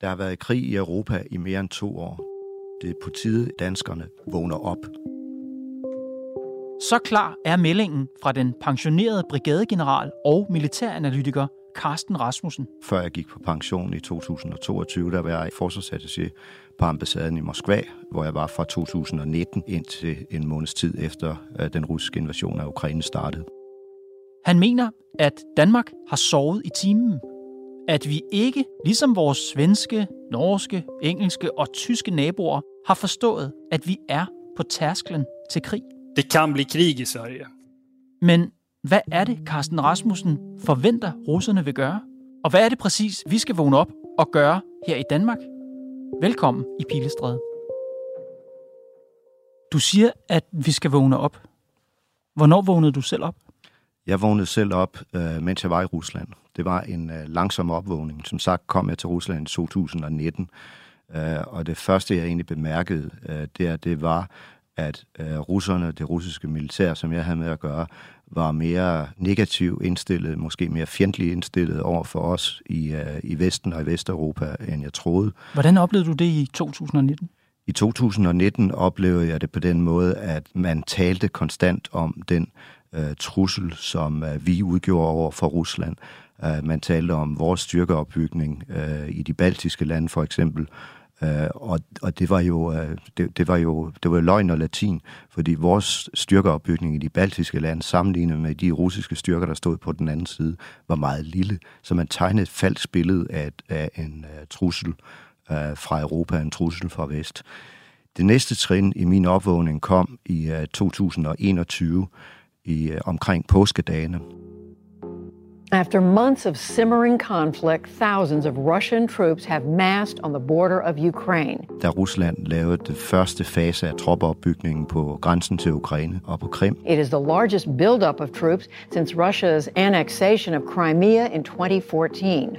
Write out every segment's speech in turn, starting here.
Der har været krig i Europa i mere end to år. Det er på tide, danskerne vågner op. Så klar er meldingen fra den pensionerede brigadegeneral og militæranalytiker Carsten Rasmussen. Før jeg gik på pension i 2022, der var jeg forsvarsattaché på ambassaden i Moskva, hvor jeg var fra 2019 indtil en måneds tid efter den russiske invasion af Ukraine startede. Han mener, at Danmark har sovet i timen. At vi ikke, ligesom vores svenske, norske, engelske og tyske naboer, har forstået, at vi er på tærsklen til krig. Det kan blive krig i Sverige. Men hvad er det, Carsten Rasmussen forventer, russerne vil gøre? Og hvad er det præcis, vi skal vågne op og gøre her i Danmark? Velkommen i Pilestræde. Du siger, at vi skal vågne op. Hvornår vågnede du selv op? Jeg vågnede selv op, øh, mens jeg var i Rusland. Det var en øh, langsom opvågning. Som sagt kom jeg til Rusland i 2019, øh, og det første, jeg egentlig bemærkede, det, det var, at russerne, det russiske militær, som jeg havde med at gøre, var mere negativ indstillet, måske mere fjendtlig indstillet over for os i, i Vesten og i Vesteuropa, end jeg troede. Hvordan oplevede du det i 2019? I 2019 oplevede jeg det på den måde, at man talte konstant om den øh, trussel, som øh, vi udgjorde over for Rusland. Øh, man talte om vores styrkeopbygning øh, i de baltiske lande for eksempel, øh, og, og det var jo øh, det, det var jo det var løgn og latin, fordi vores styrkeopbygning i de baltiske lande sammenlignet med de russiske styrker der stod på den anden side var meget lille, så man tegnede et falsk billede af, af en øh, trussel øh, fra Europa, en trussel fra vest. Det næste trin i min opvågning kom i øh, uh, 2021 i uh, omkring påskedagene. After months of simmering conflict, thousands of Russian troops have massed on the border of Ukraine. Da Rusland lavede det første fase af troppeopbygningen på grænsen til Ukraine og på Krim. It is the largest buildup of troops since Russia's annexation of Crimea in 2014.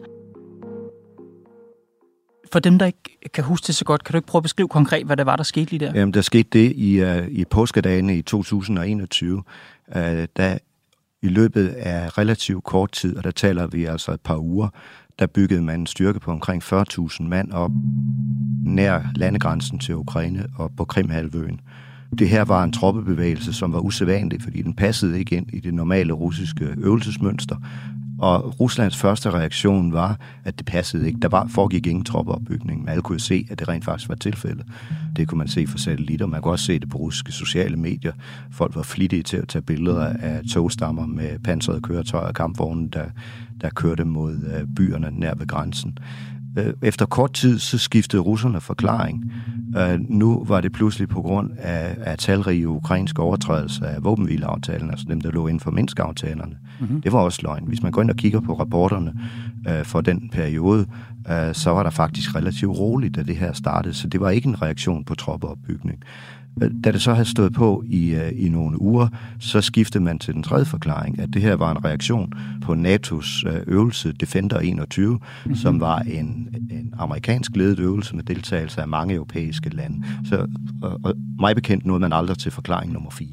For dem, der ikke kan huske det så godt, kan du ikke prøve at beskrive konkret, hvad der var, der skete lige der? Jamen, der skete det i, uh, i påskedagene i 2021, øh, der i løbet af relativt kort tid, og der taler vi altså et par uger, der byggede man en styrke på omkring 40.000 mand op nær landegrænsen til Ukraine og på Krimhalvøen. Det her var en troppebevægelse, som var usædvanlig, fordi den passede ikke ind i det normale russiske øvelsesmønster, og Ruslands første reaktion var, at det passede ikke. Der var, foregik ingen troppeopbygning, men alle kunne se, at det rent faktisk var tilfældet. Det kunne man se fra satellitter. Man kunne også se det på russiske sociale medier. Folk var flittige til at tage billeder af togstammer med pansrede køretøjer og kampvogne, der, der kørte mod øh, byerne nær ved grænsen. Øh, efter kort tid, så skiftede russerne forklaring. Øh, nu var det pludselig på grund af, af talrige ukrainske overtrædelser af våbenhvileaftalen, altså dem, der lå inden for Minsk-aftalerne. Mm-hmm. Det var også løgn. Hvis man går ind og kigger på rapporterne øh, for den periode, øh, så var der faktisk relativt roligt, da det her startede, så det var ikke en reaktion på troppeopbygning. Da det så havde stået på i, øh, i nogle uger, så skiftede man til den tredje forklaring, at det her var en reaktion på NATO's øh, øvelse Defender 21, mm-hmm. som var en, en amerikansk ledet øvelse med deltagelse af mange europæiske lande. Så og, og mig bekendt nåede man aldrig til forklaring nummer 4.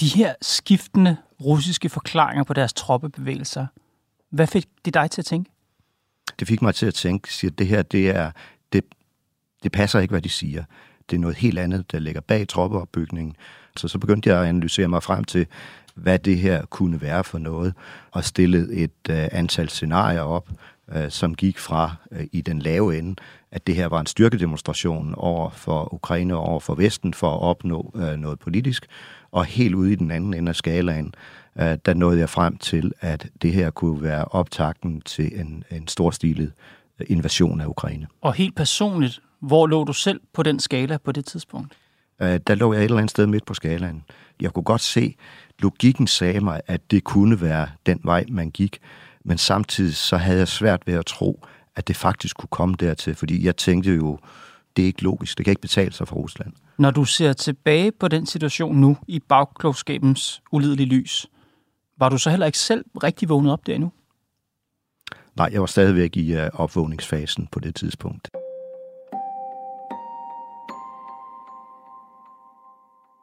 De her skiftende russiske forklaringer på deres troppebevægelser, hvad fik det dig til at tænke? Det fik mig til at tænke, at det her det er, det, det passer ikke, hvad de siger. Det er noget helt andet, der ligger bag troppeopbygningen. Så så begyndte jeg at analysere mig frem til, hvad det her kunne være for noget, og stillede et uh, antal scenarier op, uh, som gik fra uh, i den lave ende, at det her var en styrkedemonstration over for Ukraine og over for Vesten for at opnå uh, noget politisk, og helt ude i den anden ende af skalaen, uh, der nåede jeg frem til, at det her kunne være optakten til en, en storstilet invasion af Ukraine. Og helt personligt, hvor lå du selv på den skala på det tidspunkt? øh, der lå jeg et eller andet sted midt på skalaen. Jeg kunne godt se, logikken sagde mig, at det kunne være den vej, man gik, men samtidig så havde jeg svært ved at tro, at det faktisk kunne komme dertil, fordi jeg tænkte jo, det er ikke logisk, det kan ikke betale sig for Rusland. Når du ser tilbage på den situation nu i bagklogskabens ulidelige lys, var du så heller ikke selv rigtig vågnet op der endnu? Nej, jeg var stadigvæk i uh, opvågningsfasen på det tidspunkt.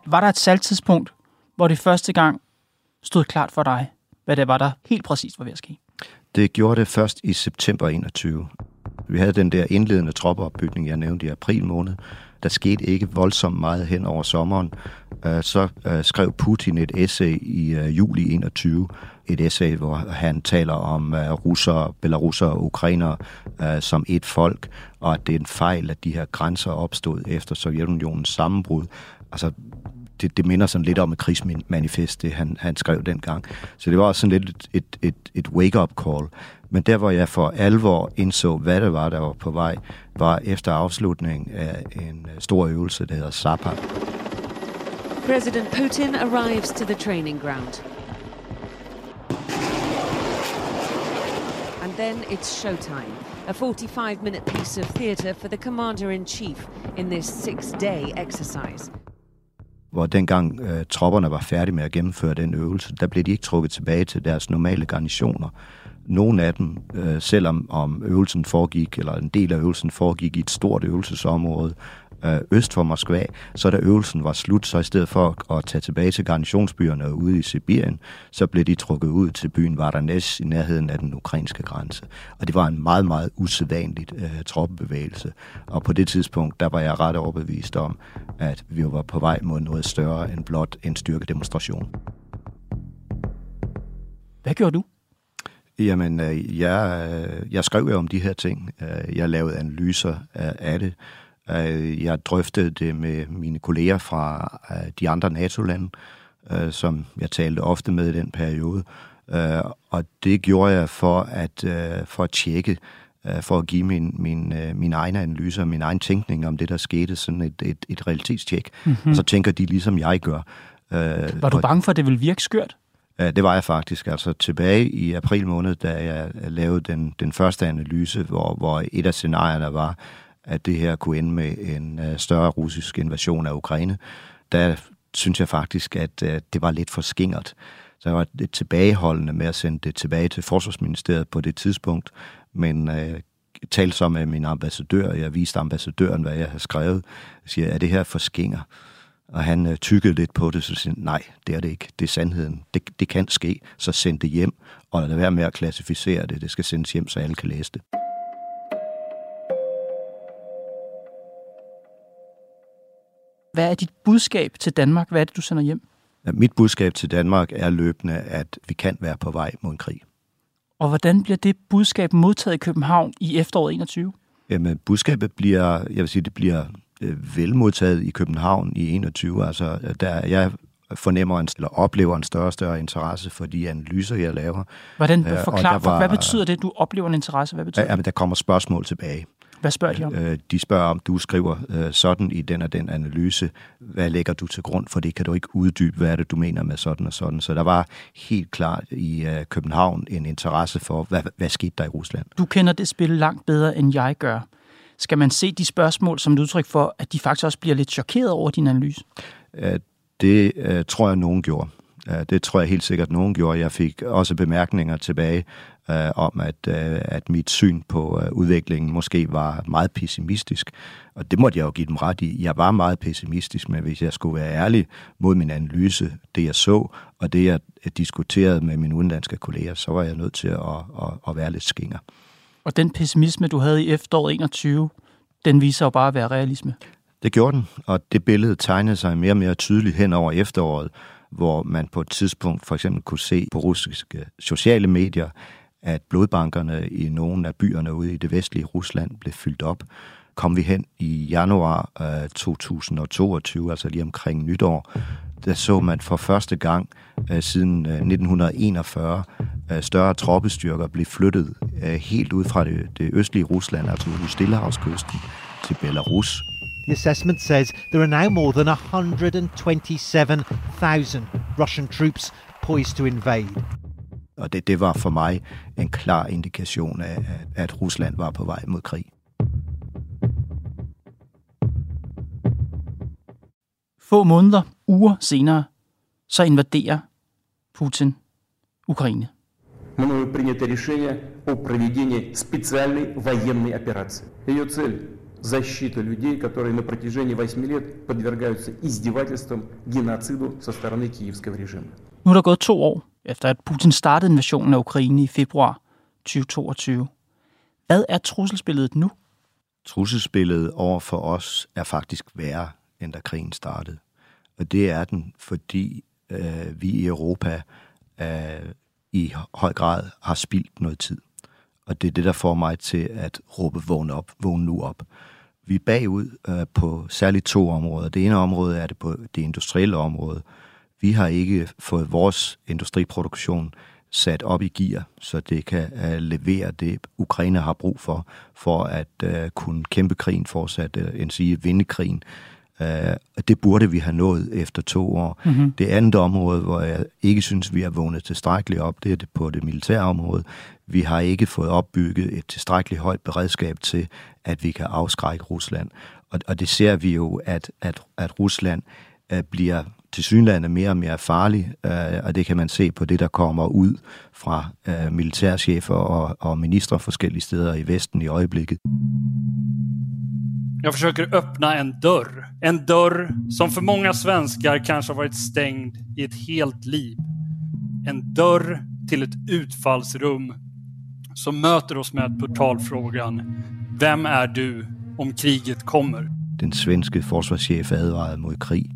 Var der et salgtidspunkt, hvor det første gang stod klart for dig, hvad det var, der helt præcist var ved at ske? Det gjorde det først i september 21. Vi havde den der indledende troppeopbygning, jeg nævnte i april måned. Der skete ikke voldsomt meget hen over sommeren. Øh, så øh, skrev Putin et essay i øh, juli 21. Et essay, hvor han taler om øh, russere, belarusere og ukrainere øh, som et folk, og at det er en fejl, at de her grænser opstod efter Sovjetunionens sammenbrud. Altså, det, det minder sådan lidt om et krigsmanifest, det han, han skrev dengang. Så det var også sådan lidt et, et, et, et wake-up call. Men der, hvor jeg for alvor indså, hvad det var, der var på vej, var efter afslutningen af en øh, stor øvelse, der hedder Zapad. President Putin arrives to the training ground. And then it's showtime. A 45-minute piece of theatre for the commander-in-chief in this six-day exercise hvor dengang øh, tropperne var færdige med at gennemføre den øvelse, der blev de ikke trukket tilbage til deres normale garnitioner. Nogle af dem, øh, selvom om øvelsen foregik, eller en del af øvelsen foregik i et stort øvelsesområde, øh, øst for Moskva, så da øvelsen var slut, så i stedet for at tage tilbage til garnitionsbyerne ude i Sibirien, så blev de trukket ud til byen Vardanes i nærheden af den ukrainske grænse. Og det var en meget, meget usædvanligt øh, troppebevægelse. Og på det tidspunkt, der var jeg ret overbevist om, at vi var på vej mod noget større end blot en styrkedemonstration. Hvad gjorde du? Jamen, øh, jeg, øh, jeg skrev jo om de her ting. Øh, jeg lavede analyser af det. Jeg drøftede det med mine kolleger fra de andre NATO-lande, som jeg talte ofte med i den periode. Og det gjorde jeg for at, for at tjekke, for at give min, min, min egen analyse og min egen tænkning om det, der skete, sådan et, et, et realitetstjek. Mm-hmm. Og så tænker de ligesom jeg gør. Var du bange for, at det ville virke skørt? Øh, det var jeg faktisk. Altså tilbage i april måned, da jeg lavede den, den første analyse, hvor, hvor et af scenarierne var, at det her kunne ende med en øh, større russisk invasion af Ukraine, der synes jeg faktisk, at øh, det var lidt for skingert. Så jeg var lidt tilbageholdende med at sende det tilbage til Forsvarsministeriet på det tidspunkt, men øh, talte så med min ambassadør, jeg viste ambassadøren, hvad jeg havde skrevet, jeg siger, er det her for skinger? Og han øh, tykkede lidt på det, så siger nej, det er det ikke. Det er sandheden. Det, det kan ske, så send det hjem, og lad være med at klassificere det. Det skal sendes hjem, så alle kan læse det. Hvad er dit budskab til Danmark? Hvad er det, du sender hjem? Ja, mit budskab til Danmark er løbende, at vi kan være på vej mod en krig. Og hvordan bliver det budskab modtaget i København i efteråret 21? Jamen, budskabet bliver, jeg vil sige, det bliver øh, velmodtaget i København i 21. Altså, der, jeg fornemmer en, eller oplever en større og større interesse for de analyser, jeg laver. Hvordan, forklar, var, hvad betyder det, du oplever en interesse? Hvad betyder ja, men der kommer spørgsmål tilbage. Hvad spørger de om? Øh, de spørger om, du skriver øh, sådan i den og den analyse. Hvad lægger du til grund for det? Kan du ikke uddybe, hvad er det, du mener med sådan og sådan? Så der var helt klart i øh, København en interesse for, hvad, hvad skete der i Rusland? Du kender det spil langt bedre, end jeg gør. Skal man se de spørgsmål som et udtryk for, at de faktisk også bliver lidt chokeret over din analyse? Det øh, tror jeg, nogen gjorde. Det tror jeg helt sikkert, nogen gjorde. Jeg fik også bemærkninger tilbage øh, om, at, øh, at mit syn på øh, udviklingen måske var meget pessimistisk. Og det måtte jeg jo give dem ret i. Jeg var meget pessimistisk, men hvis jeg skulle være ærlig mod min analyse, det jeg så, og det jeg øh, diskuterede med mine udenlandske kolleger, så var jeg nødt til at, at, at være lidt skinger. Og den pessimisme, du havde i efteråret 21, den viser jo bare at være realisme. Det gjorde den, og det billede tegnede sig mere og mere tydeligt hen over efteråret, hvor man på et tidspunkt for eksempel kunne se på russiske sociale medier, at blodbankerne i nogle af byerne ude i det vestlige Rusland blev fyldt op. Kom vi hen i januar øh, 2022, altså lige omkring nytår, der så man for første gang øh, siden øh, 1941 øh, større troppestyrker blive flyttet øh, helt ud fra det, det østlige Rusland, altså ud Stillehavskysten, til Belarus. The assessment says there are now more than 127,000 Russian troops poised to invade. Og det, det var for mig en klar indikation af, at Rusland var på vej mod krig. Få måneder, uger senere, så invaderer Putin Ukraine. Мною принято решение о проведении специальной военной операции. Ее цель – защита людей, которые на протяжении 8 лет подвергаются издевательствам, геноциду со стороны киевского режима. Nu er der gået to år, efter at Putin startede invasionen af Ukraine i februar 2022. Hvad er trusselsbilledet nu? Trusselsbilledet over for os er faktisk værre, end da krigen startede. Og det er den, fordi øh, vi i Europa øh, i høj grad har spildt noget tid. Og det er det, der får mig til at råbe vågn op, vågn nu op. Vi er bagud øh, på særligt to områder. Det ene område er det på det industrielle område. Vi har ikke fået vores industriproduktion sat op i gear, så det kan uh, levere det, Ukraine har brug for, for at uh, kunne kæmpe krigen fortsat, øh, uh, end sige vinde krigen. Uh, det burde vi have nået efter to år. Mm-hmm. Det andet område, hvor jeg ikke synes, vi har vågnet tilstrækkeligt op, det er det på det militære område. Vi har ikke fået opbygget et tilstrækkeligt højt beredskab til, at vi kan afskrække Rusland. Og, og det ser vi jo, at, at, at Rusland uh, bliver til synlande mere og mere farlig, uh, og det kan man se på det, der kommer ud fra uh, militærchefer og, og ministre forskellige steder i Vesten i øjeblikket. Jag försöker öppna en dörr. En dörr som för många svenskar kanske har varit stängd i ett helt liv. En dörr till ett utfallsrum som möter oss med portalfrågan Vem är du om kriget kommer? Den svenske forsvarschef advarede mod krig.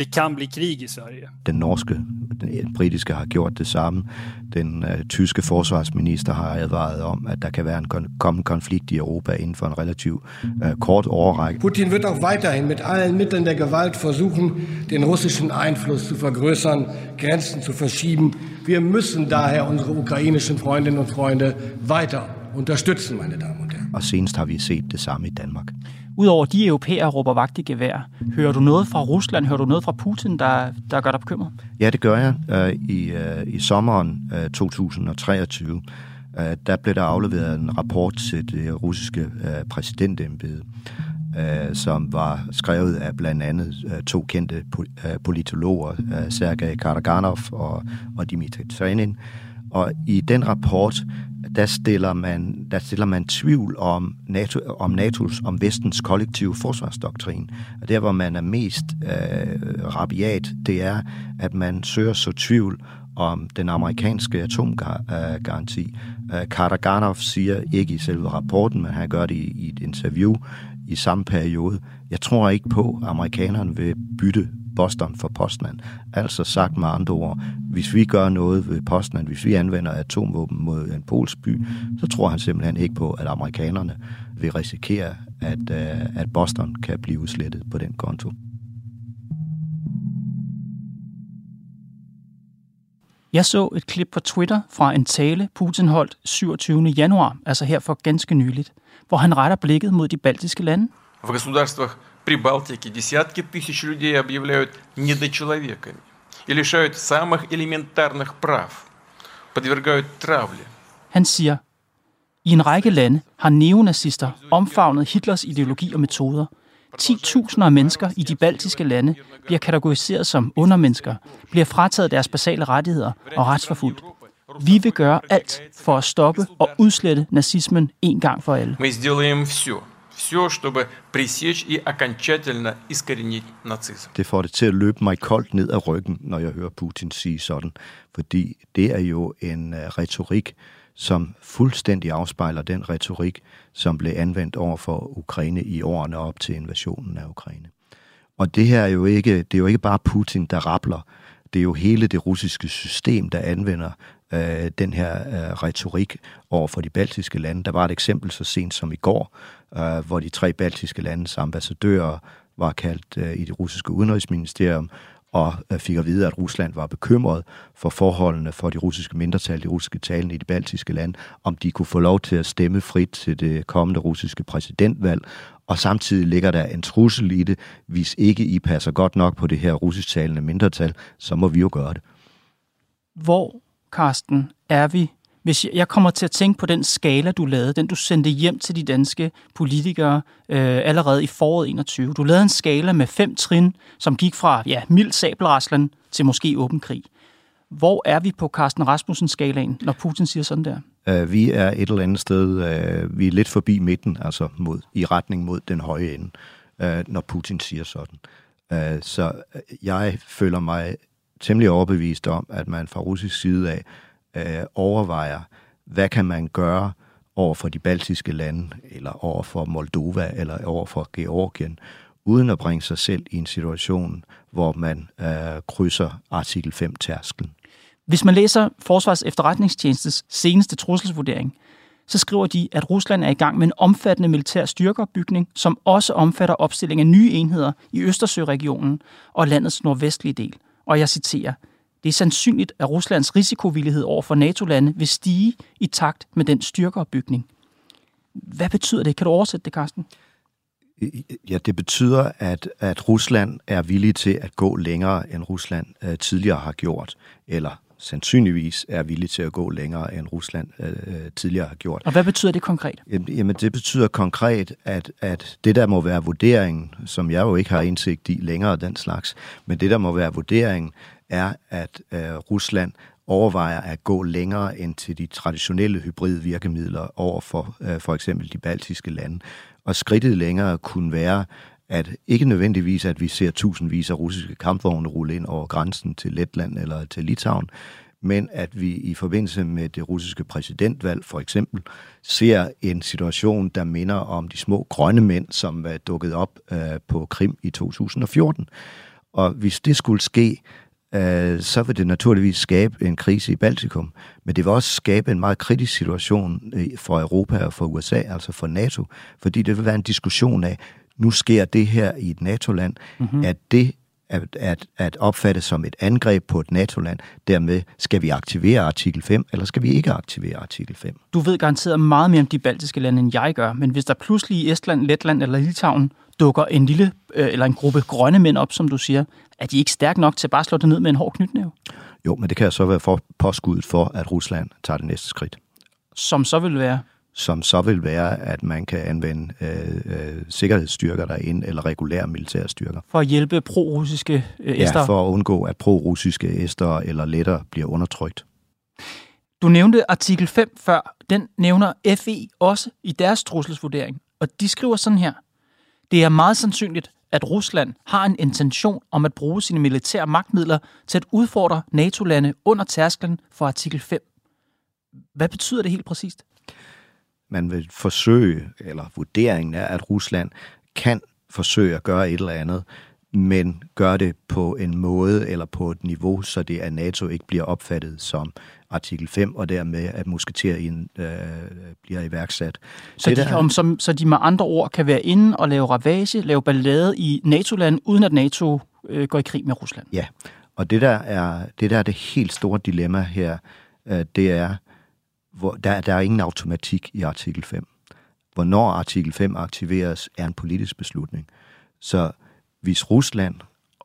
Det kan bli krig i Sverige. Den norske, den britiske har gjort det samme. Den uh, tyske forsvarsminister har advaret om, at der kan være en kon- kommende konflikt i Europa inden for en relativt uh, kort overrække. Putin wird auch weiterhin mit allen Mitteln der Gewalt versuchen, den russischen Einfluss zu vergrößern, Grenzen zu verschieben. Wir müssen daher unsere ukrainischen Freundinnen und Freunde weiter unterstützen, meine Damen und Herren. Og senest har vi set det samme i Danmark. Udover de europæere råber vagt i gevær, hører du noget fra Rusland, hører du noget fra Putin, der, der gør dig bekymret? Ja, det gør jeg. Uh, I, uh, i sommeren uh, 2023, uh, der blev der afleveret en rapport til det russiske præsidentembede, som var skrevet af blandt andet to kendte po- politologer, Sergej Karaganov og, og Dmitry Trenin. Og i den rapport, der stiller man, der stiller man tvivl om, NATO, om NATO's, om vestens kollektive forsvarsdoktrin. Og der, hvor man er mest øh, rabiat, det er, at man søger så tvivl om den amerikanske atomgaranti. Øh, Garnoff siger ikke i selve rapporten, men han gør det i, i et interview i samme periode. Jeg tror ikke på, at amerikanerne vil bytte Boston for Postland. Altså sagt med andre ord, hvis vi gør noget ved Postland, hvis vi anvender atomvåben mod en polsk by, så tror han simpelthen ikke på, at amerikanerne vil risikere, at, at Boston kan blive udslettet på den konto. Jeg så et klip på Twitter fra en tale, Putin holdt 27. januar, altså her for ganske nyligt, hvor han retter blikket mod de baltiske lande. В государствах Прибалтики десятки тысяч людей объявляют недочеловеками и лишают самых элементарных прав, подвергают травле. Han siger, i en række lande har neonazister omfavnet Hitlers ideologi og metoder. 10.000 af mennesker i de baltiske lande bliver kategoriseret som undermennesker, bliver frataget deres basale rettigheder og retsforfulgt. Vi vil gøre alt for at stoppe og udslette nazismen en gang for alle. Мы сделаем все, все, чтобы пресечь и окончательно искоренить нацизм. Det får det til at løbe mig koldt ned ad ryggen, når jeg hører Putin sige sådan, fordi det er jo en uh, retorik, som fuldstændig afspejler den retorik, som blev anvendt over for Ukraine i årene op til invasionen af Ukraine. Og det her er jo ikke, det er jo ikke bare Putin, der rappler. Det er jo hele det russiske system, der anvender øh, den her øh, retorik over for de baltiske lande. Der var et eksempel så sent som i går, øh, hvor de tre baltiske landes ambassadører var kaldt øh, i det russiske udenrigsministerium og øh, fik at vide, at Rusland var bekymret for forholdene for de russiske mindretal, de russiske talende i de baltiske lande, om de kunne få lov til at stemme frit til det kommende russiske præsidentvalg, og samtidig ligger der en trussel i det. Hvis ikke I passer godt nok på det her russisktalende mindretal, så må vi jo gøre det. Hvor, Karsten, er vi hvis jeg kommer til at tænke på den skala, du lavede, den du sendte hjem til de danske politikere øh, allerede i foråret 21. Du lavede en skala med fem trin, som gik fra ja, mild sabelraslen til måske åben krig. Hvor er vi på Carsten Rasmussen-skalaen, når Putin siger sådan der? Uh, vi er et eller andet sted, uh, vi er lidt forbi midten, altså mod, i retning mod den høje ende, uh, når Putin siger sådan. Så jeg føler mig temmelig overbevist om, at man fra russisk side af øh, overvejer, hvad kan man gøre over for de baltiske lande, eller over for Moldova, eller over for Georgien, uden at bringe sig selv i en situation, hvor man øh, krydser artikel 5-tærsklen. Hvis man læser Forsvars efterretningstjenestes seneste trusselsvurdering, så skriver de, at Rusland er i gang med en omfattende militær styrkeopbygning, som også omfatter opstilling af nye enheder i Østersøregionen og landets nordvestlige del. Og jeg citerer, det er sandsynligt, at Ruslands risikovillighed over for NATO-lande vil stige i takt med den styrkeopbygning. Hvad betyder det? Kan du oversætte det, Carsten? Ja, det betyder, at, at Rusland er villig til at gå længere, end Rusland øh, tidligere har gjort, eller sandsynligvis er villig til at gå længere, end Rusland øh, tidligere har gjort. Og hvad betyder det konkret? Jamen, det betyder konkret, at, at det der må være vurderingen, som jeg jo ikke har indsigt i længere den slags, men det der må være vurderingen, er, at øh, Rusland overvejer at gå længere end til de traditionelle hybride virkemidler over for øh, for eksempel de baltiske lande. Og skridtet længere kunne være, at ikke nødvendigvis, at vi ser tusindvis af russiske kampvogne rulle ind over grænsen til Letland eller til Litauen, men at vi i forbindelse med det russiske præsidentvalg for eksempel ser en situation, der minder om de små grønne mænd, som var dukket op uh, på Krim i 2014. Og hvis det skulle ske, uh, så vil det naturligvis skabe en krise i Baltikum, men det vil også skabe en meget kritisk situation øh, for Europa og for USA, altså for NATO, fordi det vil være en diskussion af, nu sker det her i et NATO-land, mm-hmm. at det at, at, at opfatte som et angreb på et NATO-land. Dermed skal vi aktivere artikel 5, eller skal vi ikke aktivere artikel 5? Du ved garanteret meget mere om de baltiske lande, end jeg gør, men hvis der pludselig i Estland, Letland eller Litauen dukker en lille øh, eller en gruppe grønne mænd op, som du siger, er de ikke stærke nok til at bare slå det ned med en hård knytnæve? Jo, men det kan så være for påskuddet for, at Rusland tager det næste skridt. Som så vil være? Som så vil være, at man kan anvende øh, øh, sikkerhedsstyrker derinde, eller regulære militære styrker. For at hjælpe pro-russiske øh? Ja, for at undgå, at pro-russiske æster eller letter bliver undertrykt. Du nævnte artikel 5 før. Den nævner FE også i deres trusselsvurdering. Og de skriver sådan her. Det er meget sandsynligt, at Rusland har en intention om at bruge sine militære magtmidler til at udfordre NATO-lande under tærsklen for artikel 5. Hvad betyder det helt præcist? Man vil forsøge, eller vurderingen er, at Rusland kan forsøge at gøre et eller andet, men gør det på en måde eller på et niveau, så det af NATO ikke bliver opfattet som artikel 5, og dermed at musketerien øh, bliver iværksat. Så, det de, der, om, som, så de med andre ord kan være inde og lave ravage, lave ballade i NATO-land, uden at NATO øh, går i krig med Rusland? Ja, og det der er det, der er det helt store dilemma her, øh, det er, hvor der, der er ingen automatik i artikel 5. Hvornår artikel 5 aktiveres, er en politisk beslutning. Så hvis Rusland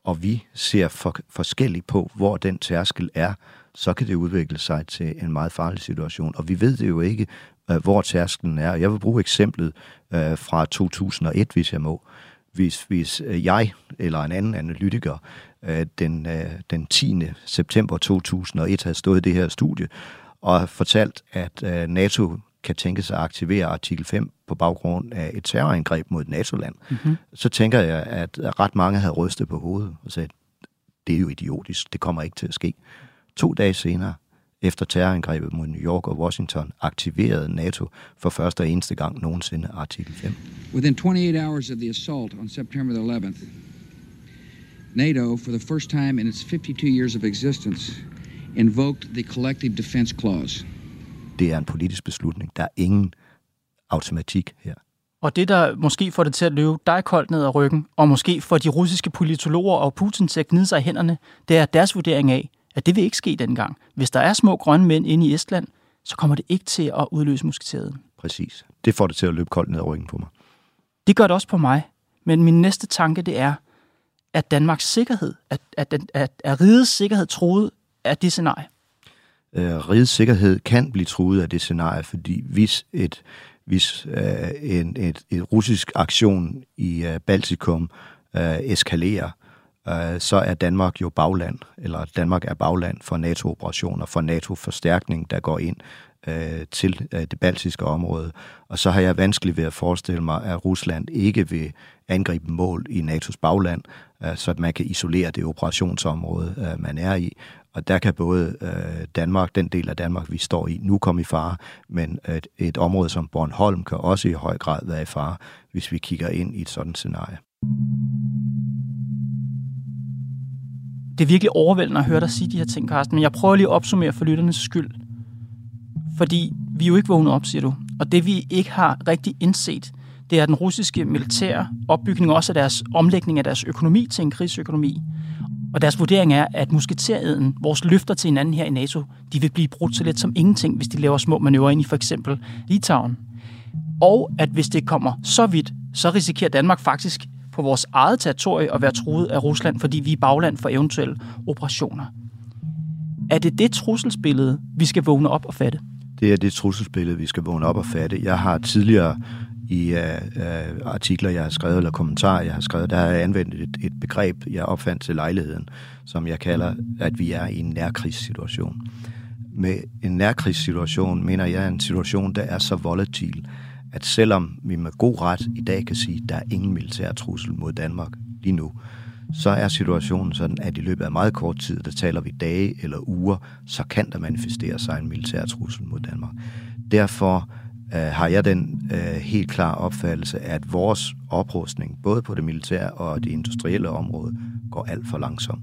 og vi ser for, forskelligt på, hvor den tærskel er, så kan det udvikle sig til en meget farlig situation. Og vi ved det jo ikke, øh, hvor tærskelen er. Jeg vil bruge eksemplet øh, fra 2001, hvis jeg må. Hvis, hvis øh, jeg eller en anden analytiker øh, den, øh, den 10. september 2001 havde stået i det her studie og har fortalt, at øh, NATO kan tænke sig at aktivere artikel 5 på baggrund af et terrorangreb mod et NATO-land, mm-hmm. så tænker jeg, at ret mange havde rystet på hovedet og sagt, det er jo idiotisk, det kommer ikke til at ske. To dage senere, efter terrorangrebet mod New York og Washington, aktiverede NATO for første og eneste gang nogensinde artikel 5. Within 28 hours of the assault on September the 11th, NATO, for the first time in its 52 years of existence, invoked the collective defense clause. Det er en politisk beslutning. Der er ingen automatik her. Og det, der måske får det til at løbe dig koldt ned ad ryggen, og måske får de russiske politologer og Putin til at gnide sig i hænderne, det er deres vurdering af, at det vil ikke ske dengang. Hvis der er små grønne mænd inde i Estland, så kommer det ikke til at udløse musketereden. Præcis. Det får det til at løbe koldt ned ad ryggen på mig. Det gør det også på mig. Men min næste tanke, det er, at Danmarks sikkerhed, at, at, at, at, at rigets sikkerhed troet af det scenarie? Øh, rigets sikkerhed kan blive truet af det scenarie, fordi hvis et hvis øh, en et, et russisk aktion i øh, Baltikum øh, eskalerer, øh, så er Danmark jo bagland, eller Danmark er bagland for NATO-operationer, for NATO-forstærkning, der går ind øh, til øh, det baltiske område. Og så har jeg vanskeligt ved at forestille mig, at Rusland ikke vil angribe mål i NATO's bagland, øh, så at man kan isolere det operationsområde, øh, man er i. Og der kan både øh, Danmark, den del af Danmark, vi står i, nu komme i fare, men et, et område som Bornholm kan også i høj grad være i fare, hvis vi kigger ind i et sådan scenarie. Det er virkelig overvældende at høre dig sige de her ting, Carsten, men jeg prøver lige at opsummere for lytternes skyld. Fordi vi er jo ikke vågnet op, siger du. Og det vi ikke har rigtig indset, det er den russiske militære opbygning, også af deres omlægning af deres økonomi til en krigsøkonomi. Og deres vurdering er, at musketereden, vores løfter til hinanden her i NATO, de vil blive brudt så let som ingenting, hvis de laver små manøvrer ind i for eksempel Litauen. Og at hvis det kommer så vidt, så risikerer Danmark faktisk på vores eget territorie at være truet af Rusland, fordi vi er bagland for eventuelle operationer. Er det det trusselsbillede, vi skal vågne op og fatte? Det er det trusselsbillede, vi skal vågne op og fatte. Jeg har tidligere i uh, uh, artikler, jeg har skrevet, eller kommentarer, jeg har skrevet, der har jeg anvendt et, et begreb, jeg opfandt til lejligheden, som jeg kalder, at vi er i en nærkrigssituation. Med en nærkrigssituation mener jeg en situation, der er så volatil, at selvom vi med god ret i dag kan sige, at der er ingen militær trussel mod Danmark lige nu, så er situationen sådan, at i løbet af meget kort tid, der taler vi dage eller uger, så kan der manifestere sig en militær trussel mod Danmark. Derfor øh, har jeg den øh, helt klar opfattelse, at vores oprustning, både på det militære og det industrielle område, går alt for langsomt.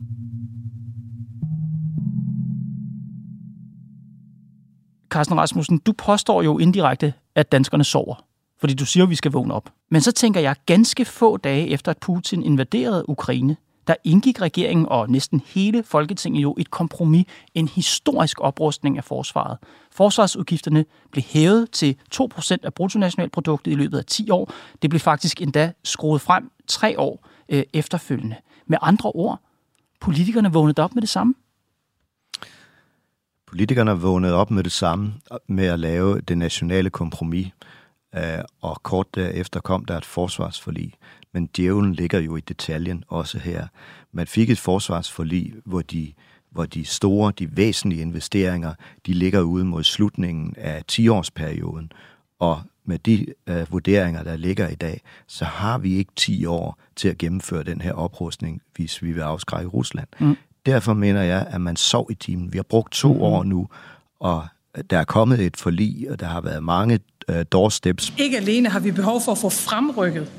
Carsten Rasmussen, du påstår jo indirekte, at danskerne sover. Fordi du siger, at vi skal vågne op. Men så tænker jeg, ganske få dage efter, at Putin invaderede Ukraine, der indgik regeringen og næsten hele Folketinget jo et kompromis, en historisk oprustning af forsvaret. Forsvarsudgifterne blev hævet til 2% af bruttonationalproduktet i løbet af 10 år. Det blev faktisk endda skruet frem tre år øh, efterfølgende. Med andre ord, politikerne vågnede op med det samme. Politikerne vågnede op med det samme med at lave det nationale kompromis, og kort derefter kom der et forsvarsforlig. Men djævlen ligger jo i detaljen også her. Man fik et forsvarsforlig, hvor de, hvor de store, de væsentlige investeringer, de ligger ude mod slutningen af 10-årsperioden. Og med de øh, vurderinger, der ligger i dag, så har vi ikke 10 år til at gennemføre den her oprustning, hvis vi vil afskrække Rusland. Mm. Derfor mener jeg, at man sov i timen. Vi har brugt to mm. år nu, og der er kommet et forlig, og der har været mange doorsteps. Ikke alene har vi behov for at få fremrykket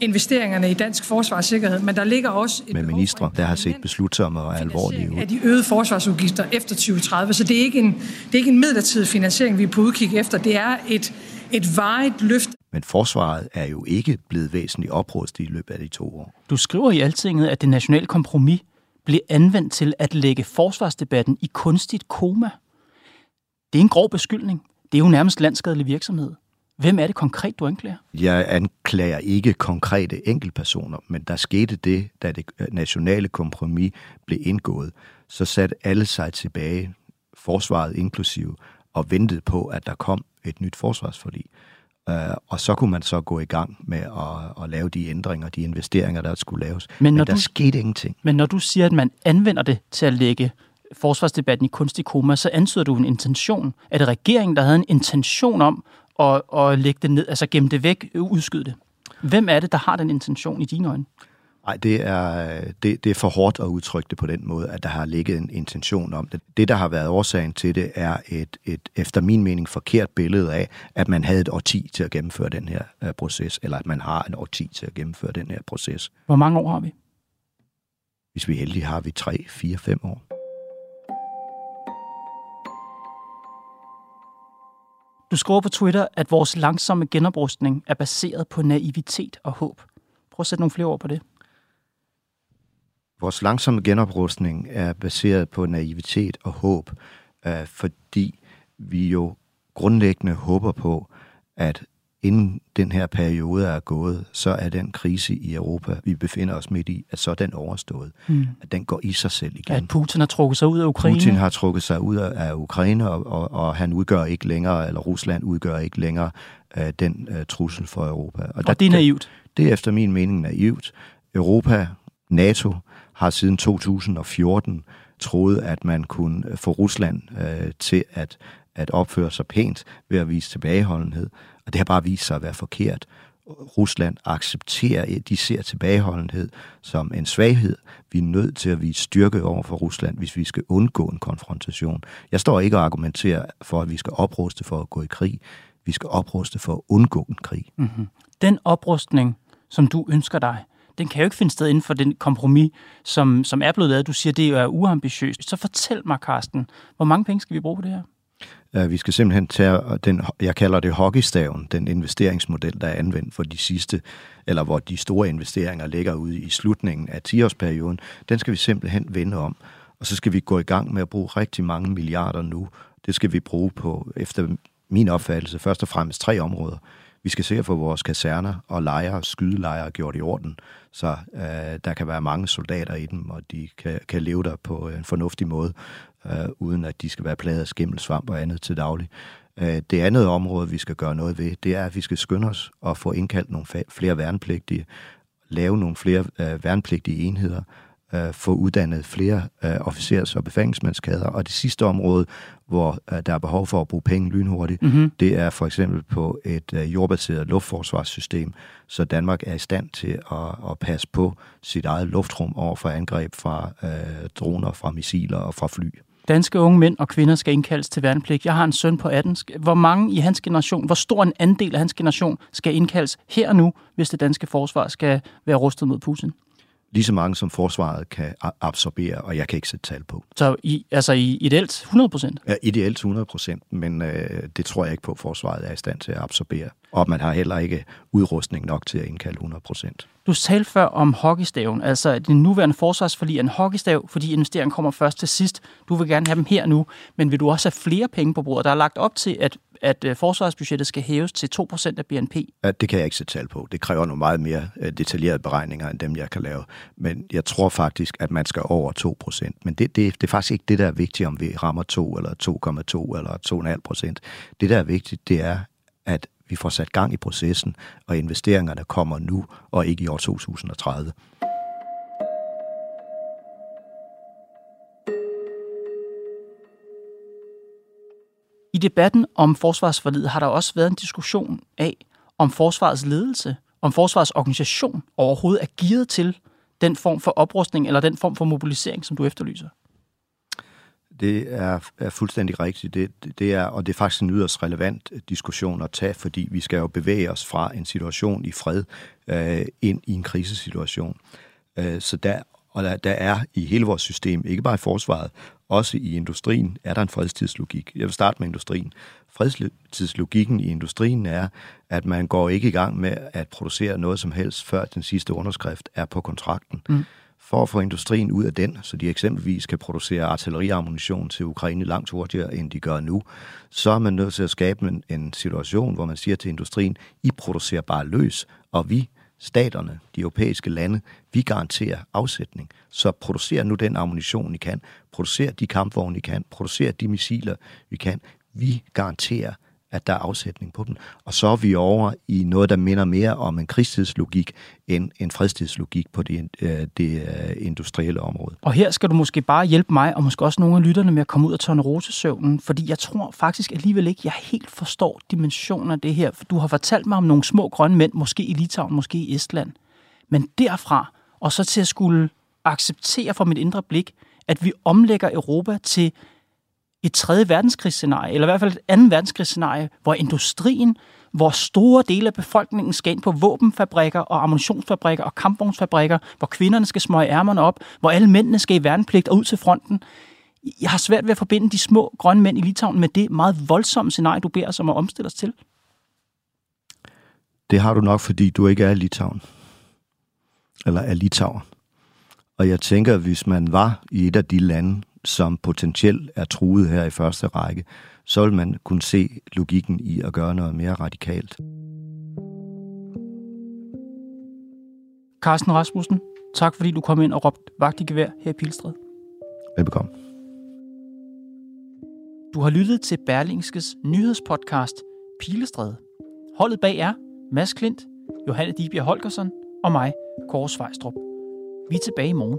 investeringerne i dansk forsvarssikkerhed, men der ligger også et med ministre, der har set beslutsomme og alvorlige ud. af de øgede forsvarsudgifter efter 2030, så det er ikke en, det er ikke en midlertidig finansiering, vi er på udkig efter. Det er et, et vejet løft. Men forsvaret er jo ikke blevet væsentligt oprustet i løbet af de to år. Du skriver i altinget, at det nationale kompromis blev anvendt til at lægge forsvarsdebatten i kunstigt koma. Det er en grov beskyldning. Det er jo nærmest landskadelig virksomhed. Hvem er det konkret, du anklager? Jeg anklager ikke konkrete enkeltpersoner, men der skete det, da det nationale kompromis blev indgået. Så satte alle sig tilbage, forsvaret inklusive, og ventede på, at der kom et nyt forsvarsforlig. Uh, og så kunne man så gå i gang med at, at lave de ændringer, de investeringer, der skulle laves. Men, men der du, skete ingenting. Men når du siger, at man anvender det til at lægge forsvarsdebatten i kunstig koma, så antyder du en intention. Er det regeringen, der havde en intention om at, at lægge det ned, altså gemme det væk, udskyde det? Hvem er det, der har den intention i dine øjne? Nej, det er, det, det er for hårdt at udtrykke det på den måde, at der har ligget en intention om det. Det, der har været årsagen til det, er et, et efter min mening forkert billede af, at man havde et årti til at gennemføre den her uh, proces, eller at man har en årti til at gennemføre den her proces. Hvor mange år har vi? Hvis vi er heldige, har vi 3, 4, 5 år. Du skriver på Twitter, at vores langsomme genoprustning er baseret på naivitet og håb. Prøv at sætte nogle flere ord på det. Vores langsomme genoprustning er baseret på naivitet og håb, øh, fordi vi jo grundlæggende håber på, at inden den her periode er gået, så er den krise i Europa, vi befinder os midt i, at så er den overstået. Mm. At den går i sig selv igen. At Putin har trukket sig ud af Ukraine? Putin har trukket sig ud af Ukraine, og, og, og han udgør ikke længere, eller Rusland udgør ikke længere uh, den uh, trussel for Europa. Og, og der, det er naivt? Det er efter min mening naivt. Europa, NATO, har siden 2014 troet, at man kunne få Rusland uh, til at, at opføre sig pænt ved at vise tilbageholdenhed. Og det har bare vist sig at være forkert. Rusland accepterer, de ser tilbageholdenhed som en svaghed. Vi er nødt til at vise styrke over for Rusland, hvis vi skal undgå en konfrontation. Jeg står ikke og argumenterer for, at vi skal opruste for at gå i krig. Vi skal opruste for at undgå en krig. Mm-hmm. Den oprustning, som du ønsker dig, den kan jo ikke finde sted inden for den kompromis, som, som er blevet lavet. Du siger, det er uambitiøst. Så fortæl mig, Carsten, hvor mange penge skal vi bruge på det her? Øh, vi skal simpelthen tage den, jeg kalder det hockeystaven, den investeringsmodel, der er anvendt for de sidste, eller hvor de store investeringer ligger ude i slutningen af 10-årsperioden. Den skal vi simpelthen vende om, og så skal vi gå i gang med at bruge rigtig mange milliarder nu. Det skal vi bruge på, efter min opfattelse, først og fremmest tre områder. Vi skal se at få vores kaserner og lejre, skydelejre gjort i orden, så øh, der kan være mange soldater i dem, og de kan, kan leve der på en fornuftig måde, øh, uden at de skal være plaget af skimmelsvamp og andet til daglig. Øh, det andet område, vi skal gøre noget ved, det er, at vi skal skynde os og få indkaldt nogle flere værnepligtige, lave nogle flere øh, værnepligtige enheder, øh, få uddannet flere øh, officers- og befalingsmandskader. Og det sidste område, hvor øh, der er behov for at bruge penge lynhurtigt, mm-hmm. det er for eksempel på et øh, jordbaseret luftforsvarssystem, så Danmark er i stand til at, at passe på sit eget luftrum over for angreb fra øh, droner, fra missiler og fra fly. Danske unge mænd og kvinder skal indkaldes til værnepligt. Jeg har en søn på 18. Hvor mange i hans generation, hvor stor en andel af hans generation skal indkaldes her og nu, hvis det danske forsvar skal være rustet mod Putin? Lige så mange, som forsvaret kan absorbere, og jeg kan ikke sætte tal på. Så i, altså i ideelt 100 procent? Ja, ideelt 100 procent, men øh, det tror jeg ikke på, at forsvaret er i stand til at absorbere. Og man har heller ikke udrustning nok til at indkalde 100 procent. Du talte før om hockeystaven, altså den nuværende forsvarsforlig er en hockeystav, fordi investeringen kommer først til sidst. Du vil gerne have dem her nu, men vil du også have flere penge på bordet? Der er lagt op til, at at øh, forsvarsbudgettet skal hæves til 2% af BNP? Ja, det kan jeg ikke sætte tal på. Det kræver nogle meget mere øh, detaljerede beregninger, end dem, jeg kan lave. Men jeg tror faktisk, at man skal over 2%. Men det, det, det er faktisk ikke det, der er vigtigt, om vi rammer 2 eller 2,2 eller 2,5%. Det, der er vigtigt, det er, at vi får sat gang i processen, og investeringerne kommer nu, og ikke i år 2030. I debatten om forsvarsforlidet har der også været en diskussion af, om forsvarets ledelse, om forsvarets organisation overhovedet er gearet til den form for oprustning eller den form for mobilisering, som du efterlyser. Det er, er fuldstændig rigtigt. Det, det er, og det er faktisk en yderst relevant diskussion at tage, fordi vi skal jo bevæge os fra en situation i fred øh, ind i en krisesituation. Øh, så der, og der, der er i hele vores system, ikke bare i forsvaret, også i industrien, er der en fredstidslogik. Jeg vil starte med industrien. Fredstidslogikken i industrien er, at man går ikke i gang med at producere noget som helst, før den sidste underskrift er på kontrakten. Mm. For at få industrien ud af den, så de eksempelvis kan producere artilleriammunition til Ukraine langt hurtigere, end de gør nu, så er man nødt til at skabe en, en situation, hvor man siger til industrien, I producerer bare løs, og vi staterne, de europæiske lande, vi garanterer afsætning. Så producer nu den ammunition, I kan. Producer de kampvogne, I kan. Producer de missiler, vi kan. Vi garanterer, at der er afsætning på dem. Og så er vi over i noget, der minder mere om en krigstidslogik end en fredstidslogik på det, øh, det øh, industrielle område. Og her skal du måske bare hjælpe mig, og måske også nogle af lytterne med at komme ud af tornerosesøvnen, fordi jeg tror faktisk alligevel ikke, jeg helt forstår dimensionen af det her. For du har fortalt mig om nogle små grønne mænd, måske i Litauen, måske i Estland. Men derfra, og så til at skulle acceptere for mit indre blik, at vi omlægger Europa til et tredje verdenskrigsscenarie, eller i hvert fald et andet verdenskrigsscenarie, hvor industrien, hvor store dele af befolkningen skal ind på våbenfabrikker og ammunitionsfabrikker og kampvognsfabrikker, hvor kvinderne skal smøge ærmerne op, hvor alle mændene skal i værnepligt og ud til fronten. Jeg har svært ved at forbinde de små grønne mænd i Litauen med det meget voldsomme scenarie, du beder os om at omstille os til. Det har du nok, fordi du ikke er i Litauen. Eller er Litauer. Og jeg tænker, at hvis man var i et af de lande, som potentielt er truet her i første række, så vil man kunne se logikken i at gøre noget mere radikalt. Carsten Rasmussen, tak fordi du kom ind og råbte vagt i gevær her i Pilstred. Velbekomme. Du har lyttet til Berlingskes nyhedspodcast Pilestræde. Holdet bag er Mads Klint, Johanne Dibjerg Holgersen og mig, Kåre Svejstrup. Vi er tilbage i morgen.